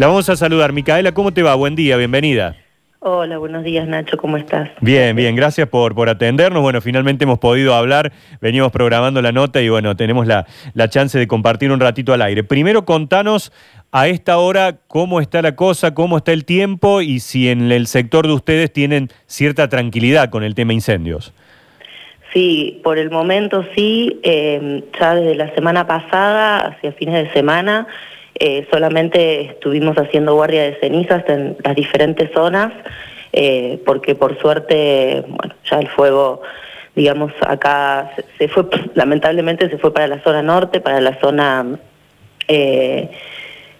La vamos a saludar. Micaela, ¿cómo te va? Buen día, bienvenida. Hola, buenos días Nacho, ¿cómo estás? Bien, bien, gracias por, por atendernos. Bueno, finalmente hemos podido hablar, venimos programando la nota y bueno, tenemos la, la chance de compartir un ratito al aire. Primero contanos a esta hora cómo está la cosa, cómo está el tiempo y si en el sector de ustedes tienen cierta tranquilidad con el tema incendios. Sí, por el momento sí, eh, ya desde la semana pasada, hacia fines de semana, eh, solamente estuvimos haciendo guardia de cenizas en las diferentes zonas, eh, porque por suerte, bueno, ya el fuego, digamos, acá se, fue, lamentablemente se fue para la zona norte, para la zona eh,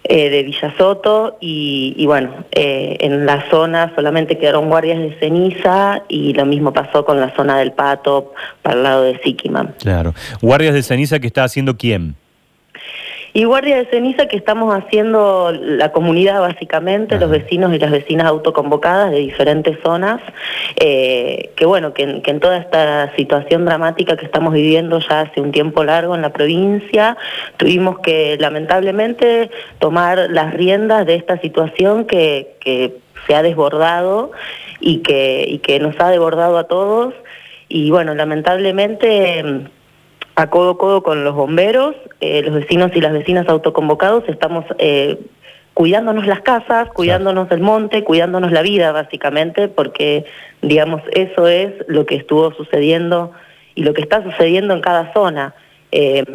de Villa Soto, y, bueno, en la zona solamente quedaron guardias de ceniza, y lo mismo pasó con la zona del Pato, para el lado de Siquiman. Claro. ¿Guardias de ceniza que está haciendo quién? Y guardia de ceniza que estamos haciendo la comunidad básicamente, los vecinos y las vecinas autoconvocadas de diferentes zonas, eh, que bueno, que, en toda esta situación dramática que estamos viviendo ya hace un tiempo largo en la provincia, tuvimos que lamentablemente tomar las riendas de esta situación que, que se ha desbordado y que, y que nos ha desbordado a todos. Y bueno, lamentablemente a codo a codo con los bomberos, eh, los vecinos y las vecinas autoconvocados, estamos eh, cuidándonos las casas, cuidándonos el monte, cuidándonos la vida básicamente, porque digamos eso es lo que estuvo sucediendo y lo que está sucediendo en cada zona. Eh,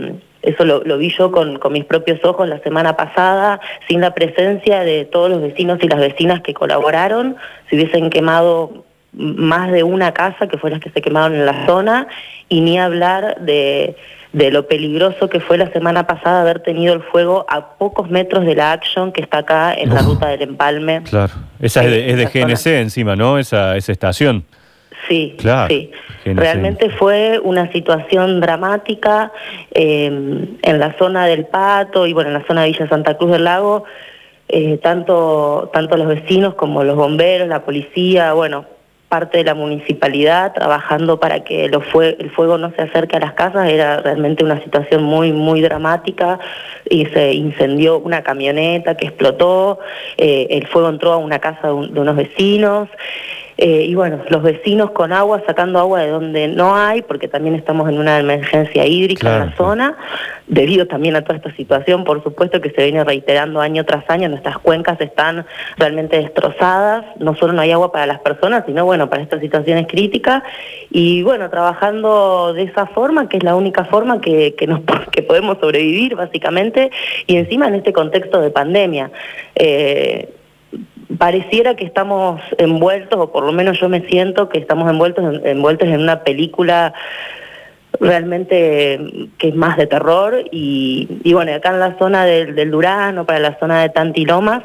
eso lo, vi yo con, con, mis propios ojos la semana pasada, sin la presencia de todos los vecinos y las vecinas que colaboraron, se hubiesen quemado más de una casa que fue las que se quemaron en la zona y ni hablar de, de lo peligroso que fue la semana pasada haber tenido el fuego a pocos metros de la Action que está acá en la ruta del empalme. Claro, esa es de, es de GNC encima, ¿no? Esa, esa estación. Sí, claro, sí. Realmente fue una situación dramática eh, en la zona del Pato y bueno, en la zona de Villa Santa Cruz del Lago. Eh, tanto, tanto los vecinos como los bomberos, la policía, bueno, parte de la municipalidad trabajando para que el fuego no se acerque a las casas. Era realmente una situación muy, muy dramática y se incendió una camioneta que explotó, eh, el fuego entró a una casa de unos vecinos. Eh, y bueno, los vecinos con agua, sacando agua de donde no hay, porque también estamos en una emergencia hídrica en la zona, debido también a toda esta situación, por supuesto que se viene reiterando año tras año, nuestras cuencas están realmente destrozadas, no solo no hay agua para las personas, sino bueno, para estas situaciones críticas, y bueno, trabajando de esa forma, que es la única forma que, que, nos, que podemos sobrevivir básicamente, y encima en este contexto de pandemia. Eh, pareciera que estamos envueltos, o por lo menos yo me siento que estamos envueltos en, envueltos en una película realmente que es más de terror. Y, bueno, acá en la zona del, del Durano, para la zona de Tantilomas,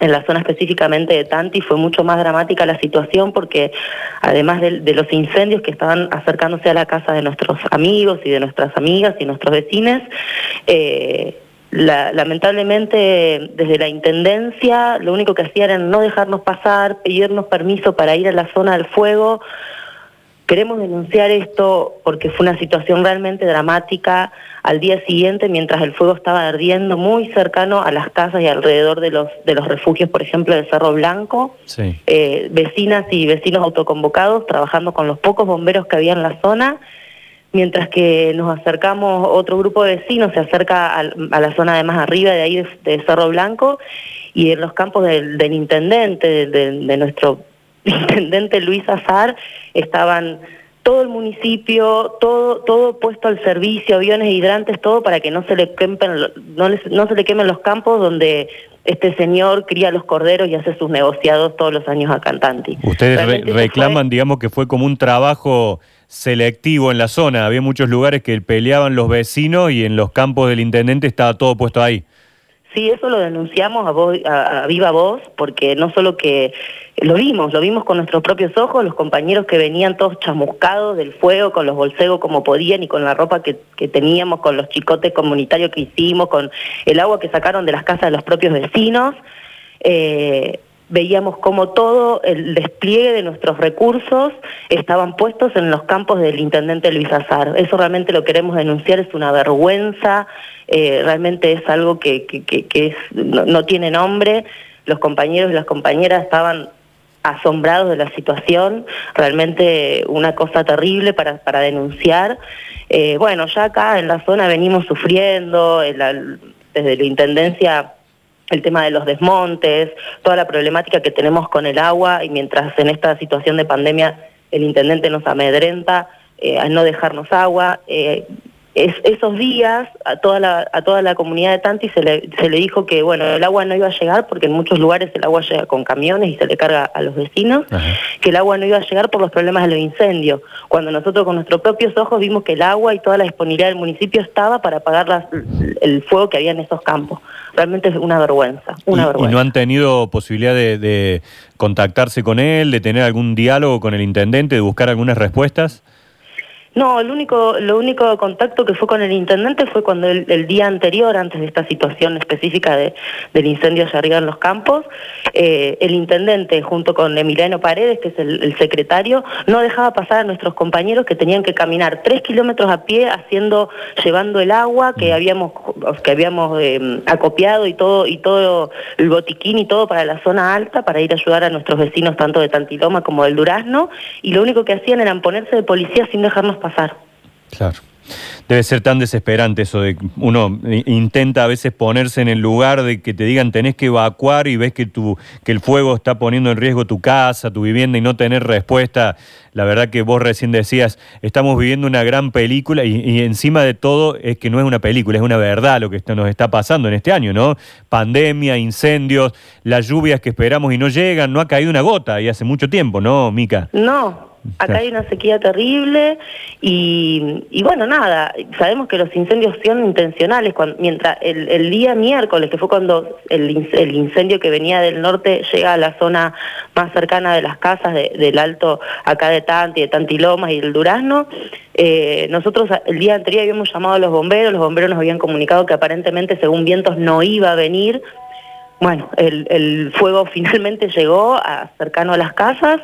en la zona específicamente de Tanti fue mucho más dramática la situación porque además de, de, los incendios que estaban acercándose a la casa de nuestros amigos y de nuestras amigas y nuestros vecinos, eh, lamentablemente desde la Intendencia lo único que hacían era no dejarnos pasar, pedirnos permiso para ir a la zona del fuego. Queremos denunciar esto porque fue una situación realmente dramática al día siguiente mientras el fuego estaba ardiendo muy cercano a las casas y alrededor de los, de los refugios, por ejemplo, del Cerro Blanco. Eh, vecinas y vecinos autoconvocados trabajando con los pocos bomberos que había en la zona mientras que nos acercamos, otro grupo de vecinos se acerca a, la zona de más arriba, de ahí de, Cerro Blanco, y en los campos del, intendente, de, nuestro intendente Luis Azar, estaban todo el municipio, todo, todo puesto al servicio, aviones hidrantes, todo para que no se le quemen, no, no se le quemen los campos donde este señor cría los corderos y hace sus negociados todos los años a Cantanti. Ustedes reclaman, digamos, que fue como un trabajo selectivo en la zona. Había muchos lugares que peleaban los vecinos y en los campos del intendente estaba todo puesto ahí. Sí, eso lo denunciamos a, viva voz, porque no solo que lo vimos, lo vimos con nuestros propios ojos, los compañeros que venían todos chamuscados del fuego, con los bolsegos como podían y con la ropa que, teníamos, con los chicotes comunitarios que hicimos, con el agua que sacaron de las casas de los propios vecinos. Eh, veíamos como todo el despliegue de nuestros recursos estaban puestos en los campos del intendente Luis Azar. Eso realmente lo queremos denunciar, es una vergüenza, eh, realmente es algo que, no, tiene nombre. Los compañeros y las compañeras estaban asombrados de la situación, realmente una cosa terrible para, para denunciar. Eh, bueno, ya acá en la zona venimos sufriendo, desde la Intendencia el tema de los desmontes, toda la problemática que tenemos con el agua y mientras en esta situación de pandemia el intendente nos amedrenta eh, a no dejarnos agua. Eh, esos días a toda la, a toda la comunidad de Tanti se le, se le dijo que bueno el agua no iba a llegar porque en muchos lugares el agua llega con camiones y se le carga a los vecinos, que el agua no iba a llegar por los problemas de los incendios, cuando nosotros con nuestros propios ojos vimos que el agua y toda la disponibilidad del municipio estaba para apagar el fuego que había en esos campos. Realmente es una vergüenza, una ¿Y, vergüenza. ¿Y no han tenido posibilidad de, de contactarse con él, de tener algún diálogo con el intendente, de buscar algunas respuestas? No, el único, lo único contacto que fue con el intendente fue cuando el, día anterior, antes de esta situación específica de, del incendio allá arriba en los campos, eh, el intendente junto con Emiliano Paredes, que es el, secretario, no dejaba pasar a nuestros compañeros que tenían que caminar tres kilómetros a pie haciendo, llevando el agua que mm. habíamos, que habíamos eh, acopiado y todo, y todo el botiquín y todo para la zona alta, para ir a ayudar a nuestros vecinos tanto de Tantiloma como del Durazno, y lo único que hacían era ponerse de policía sin dejarnos pasar. Claro. Debe ser tan desesperante eso de uno intenta a veces ponerse en el lugar de que te digan tenés que evacuar y ves que tu que el fuego está poniendo en riesgo tu casa, tu vivienda y no tener respuesta. La verdad que vos recién decías, estamos viviendo una gran película y, encima de todo es que no es una película, es una verdad lo que nos está pasando en este año, ¿no? Pandemia, incendios, las lluvias que esperamos y no llegan, no ha caído una gota y hace mucho tiempo, ¿no, Mica? No, Acá hay una sequía terrible y, bueno, nada, sabemos que los incendios son intencionales. mientras el, día miércoles, que fue cuando el, incendio que venía del norte llega a la zona más cercana de las casas del alto acá de Tanti, de Tantilomas y del Durazno, eh, nosotros el día anterior habíamos llamado a los bomberos, los bomberos nos habían comunicado que aparentemente según vientos no iba a venir, bueno, el, el, fuego finalmente llegó a, cercano a las casas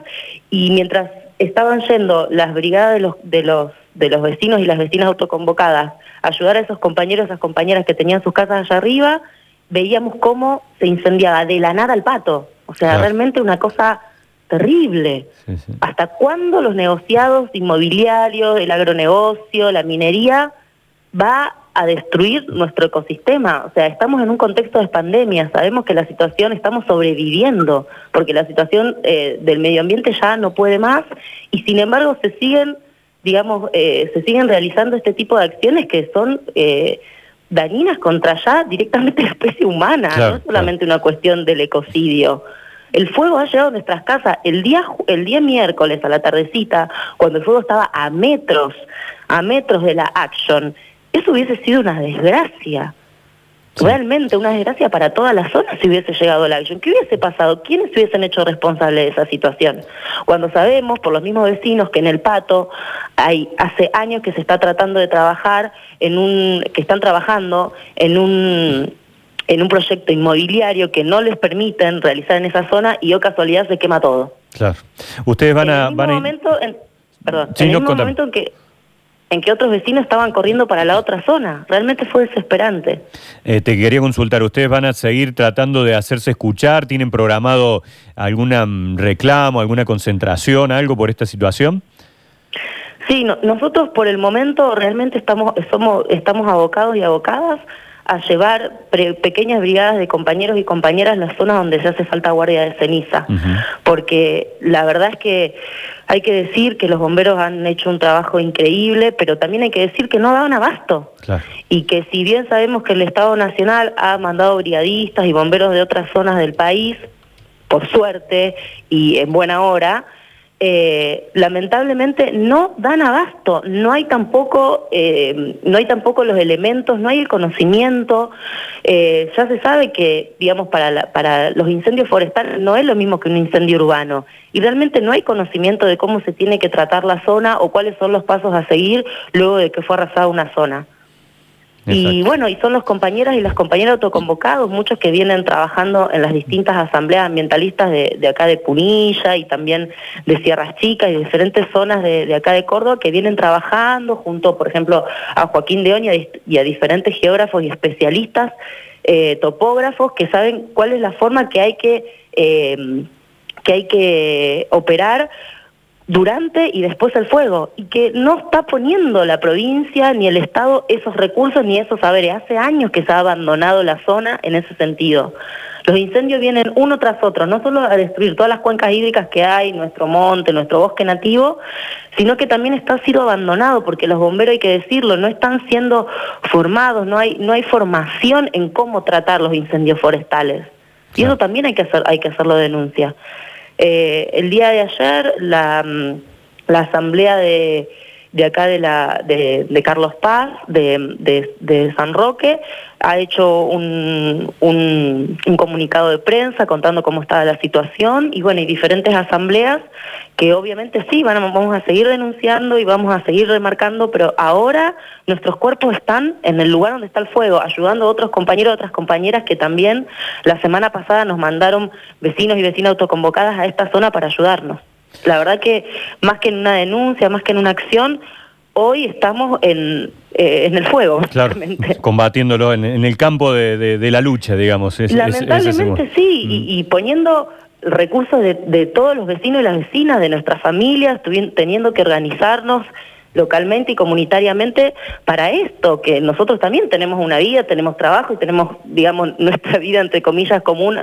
y mientras estaban yendo las brigadas de los, de los, de los vecinos y las vecinas autoconvocadas a ayudar a esos compañeros, esas compañeras que tenían sus casas allá arriba, veíamos cómo se incendiaba de la nada el pato. O sea, realmente una cosa terrible. ¿Hasta cuándo los negociados inmobiliarios, el agronegocio, la minería va a destruir nuestro ecosistema. O sea, estamos en un contexto de pandemia, sabemos que la situación, estamos sobreviviendo, porque la situación eh, del medio ambiente ya no puede más, y sin embargo se siguen, digamos, eh, se siguen realizando este tipo de acciones que son eh, dañinas contra ya directamente la especie humana, no es solamente una cuestión del ecocidio. El fuego ha llegado a nuestras casas el día, el día miércoles a la tardecita, cuando el fuego estaba a metros, a metros de la action eso hubiese sido una desgracia. Realmente una desgracia para toda la zona si hubiese llegado la acción. ¿Qué hubiese pasado? ¿Quiénes se hubiesen hecho responsables de esa situación? Cuando sabemos por los mismos vecinos que en el Pato hay hace años que se está tratando de trabajar en un que están trabajando en un en un proyecto inmobiliario que no les permiten realizar en esa zona y o casualidad se quema todo. Claro. Ustedes van a van momento, perdón, en el mismo momento en que en que otros vecinos estaban corriendo para la otra zona. Realmente fue desesperante. Eh, te quería consultar, ¿ustedes van a seguir tratando de hacerse escuchar? ¿Tienen programado algún reclamo, alguna concentración, algo por esta situación? Sí, nosotros por el momento realmente estamos, somos, estamos abocados y abocadas a llevar pequeñas brigadas de compañeros y compañeras en las zonas donde se hace falta guardia de ceniza, porque la verdad es que hay que decir que los bomberos han hecho un trabajo increíble, pero también hay que decir que no daban abasto. Y que si bien sabemos que el Estado Nacional ha mandado brigadistas y bomberos de otras zonas del país, por suerte y en buena hora, eh, lamentablemente no dan abasto, no hay tampoco, eh, no hay tampoco los elementos, no hay el conocimiento. Eh, ya se sabe que, digamos, para, para los incendios forestales no es lo mismo que un incendio urbano y realmente no hay conocimiento de cómo se tiene que tratar la zona o cuáles son los pasos a seguir luego de que fue arrasada una zona. Y bueno, y son los compañeras y las compañeras autoconvocados, muchos que vienen trabajando en las distintas asambleas ambientalistas de, acá de Punilla y también de Sierras Chicas y diferentes zonas de, acá de Córdoba que vienen trabajando junto, por ejemplo, a Joaquín de Oña y a diferentes geógrafos y especialistas, eh, topógrafos que saben cuál es la forma que hay que, eh, que hay que operar durante y después el fuego, y que no está poniendo la provincia ni el Estado esos recursos ni esos saberes. Hace años que se ha abandonado la zona en ese sentido. Los incendios vienen uno tras otro, no solo a destruir todas las cuencas hídricas que hay, nuestro monte, nuestro bosque nativo, sino que también está sido abandonado, porque los bomberos, hay que decirlo, no están siendo formados, no hay, no hay formación en cómo tratar los incendios forestales. Y eso también hay que, hacer, hay que hacerlo denuncia. Eh, el día de ayer la, mm, la asamblea de, de acá de, la, de, Carlos Paz, de, de, San Roque, ha hecho un, un, un, comunicado de prensa contando cómo estaba la situación y bueno, y diferentes asambleas que obviamente sí, vamos a seguir denunciando y vamos a seguir remarcando, pero ahora nuestros cuerpos están en el lugar donde está el fuego, ayudando a otros compañeros, otras compañeras que también la semana pasada nos mandaron vecinos y vecinas autoconvocadas a esta zona para ayudarnos. La verdad que más que en una denuncia, más que en una acción, hoy estamos en, eh, en el fuego. Claro, combatiéndolo en, el campo de, la lucha, digamos. Lamentablemente sí, y, mm. poniendo recursos de, todos los vecinos y las vecinas, de nuestras familias, teniendo que organizarnos localmente y comunitariamente para esto, que nosotros también tenemos una vida, tenemos trabajo y tenemos, digamos, nuestra vida, entre comillas, común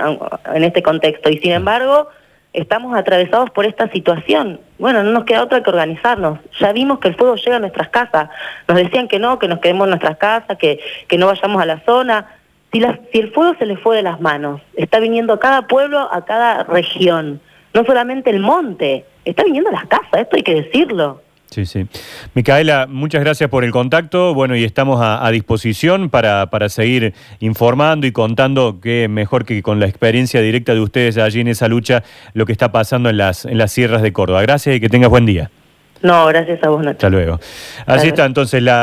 en este contexto. Y sin embargo estamos atravesados por esta situación. Bueno, no nos queda otra que organizarnos. Ya vimos que el fuego llega a nuestras casas. Nos decían que no, que nos quedemos en nuestras casas, que, que no vayamos a la zona. Si, si el fuego se le fue de las manos, está viniendo a cada pueblo, a cada región, no solamente el monte, está viniendo a las casas, esto hay que decirlo. Sí, sí. Micaela, muchas gracias por el contacto. Bueno, y estamos a, disposición para, para, seguir informando y contando que mejor que con la experiencia directa de ustedes allí en esa lucha, lo que está pasando en las, en las sierras de Córdoba. Gracias y que tengas buen día. No, gracias a vos, Nacho. Hasta luego. Así está entonces la...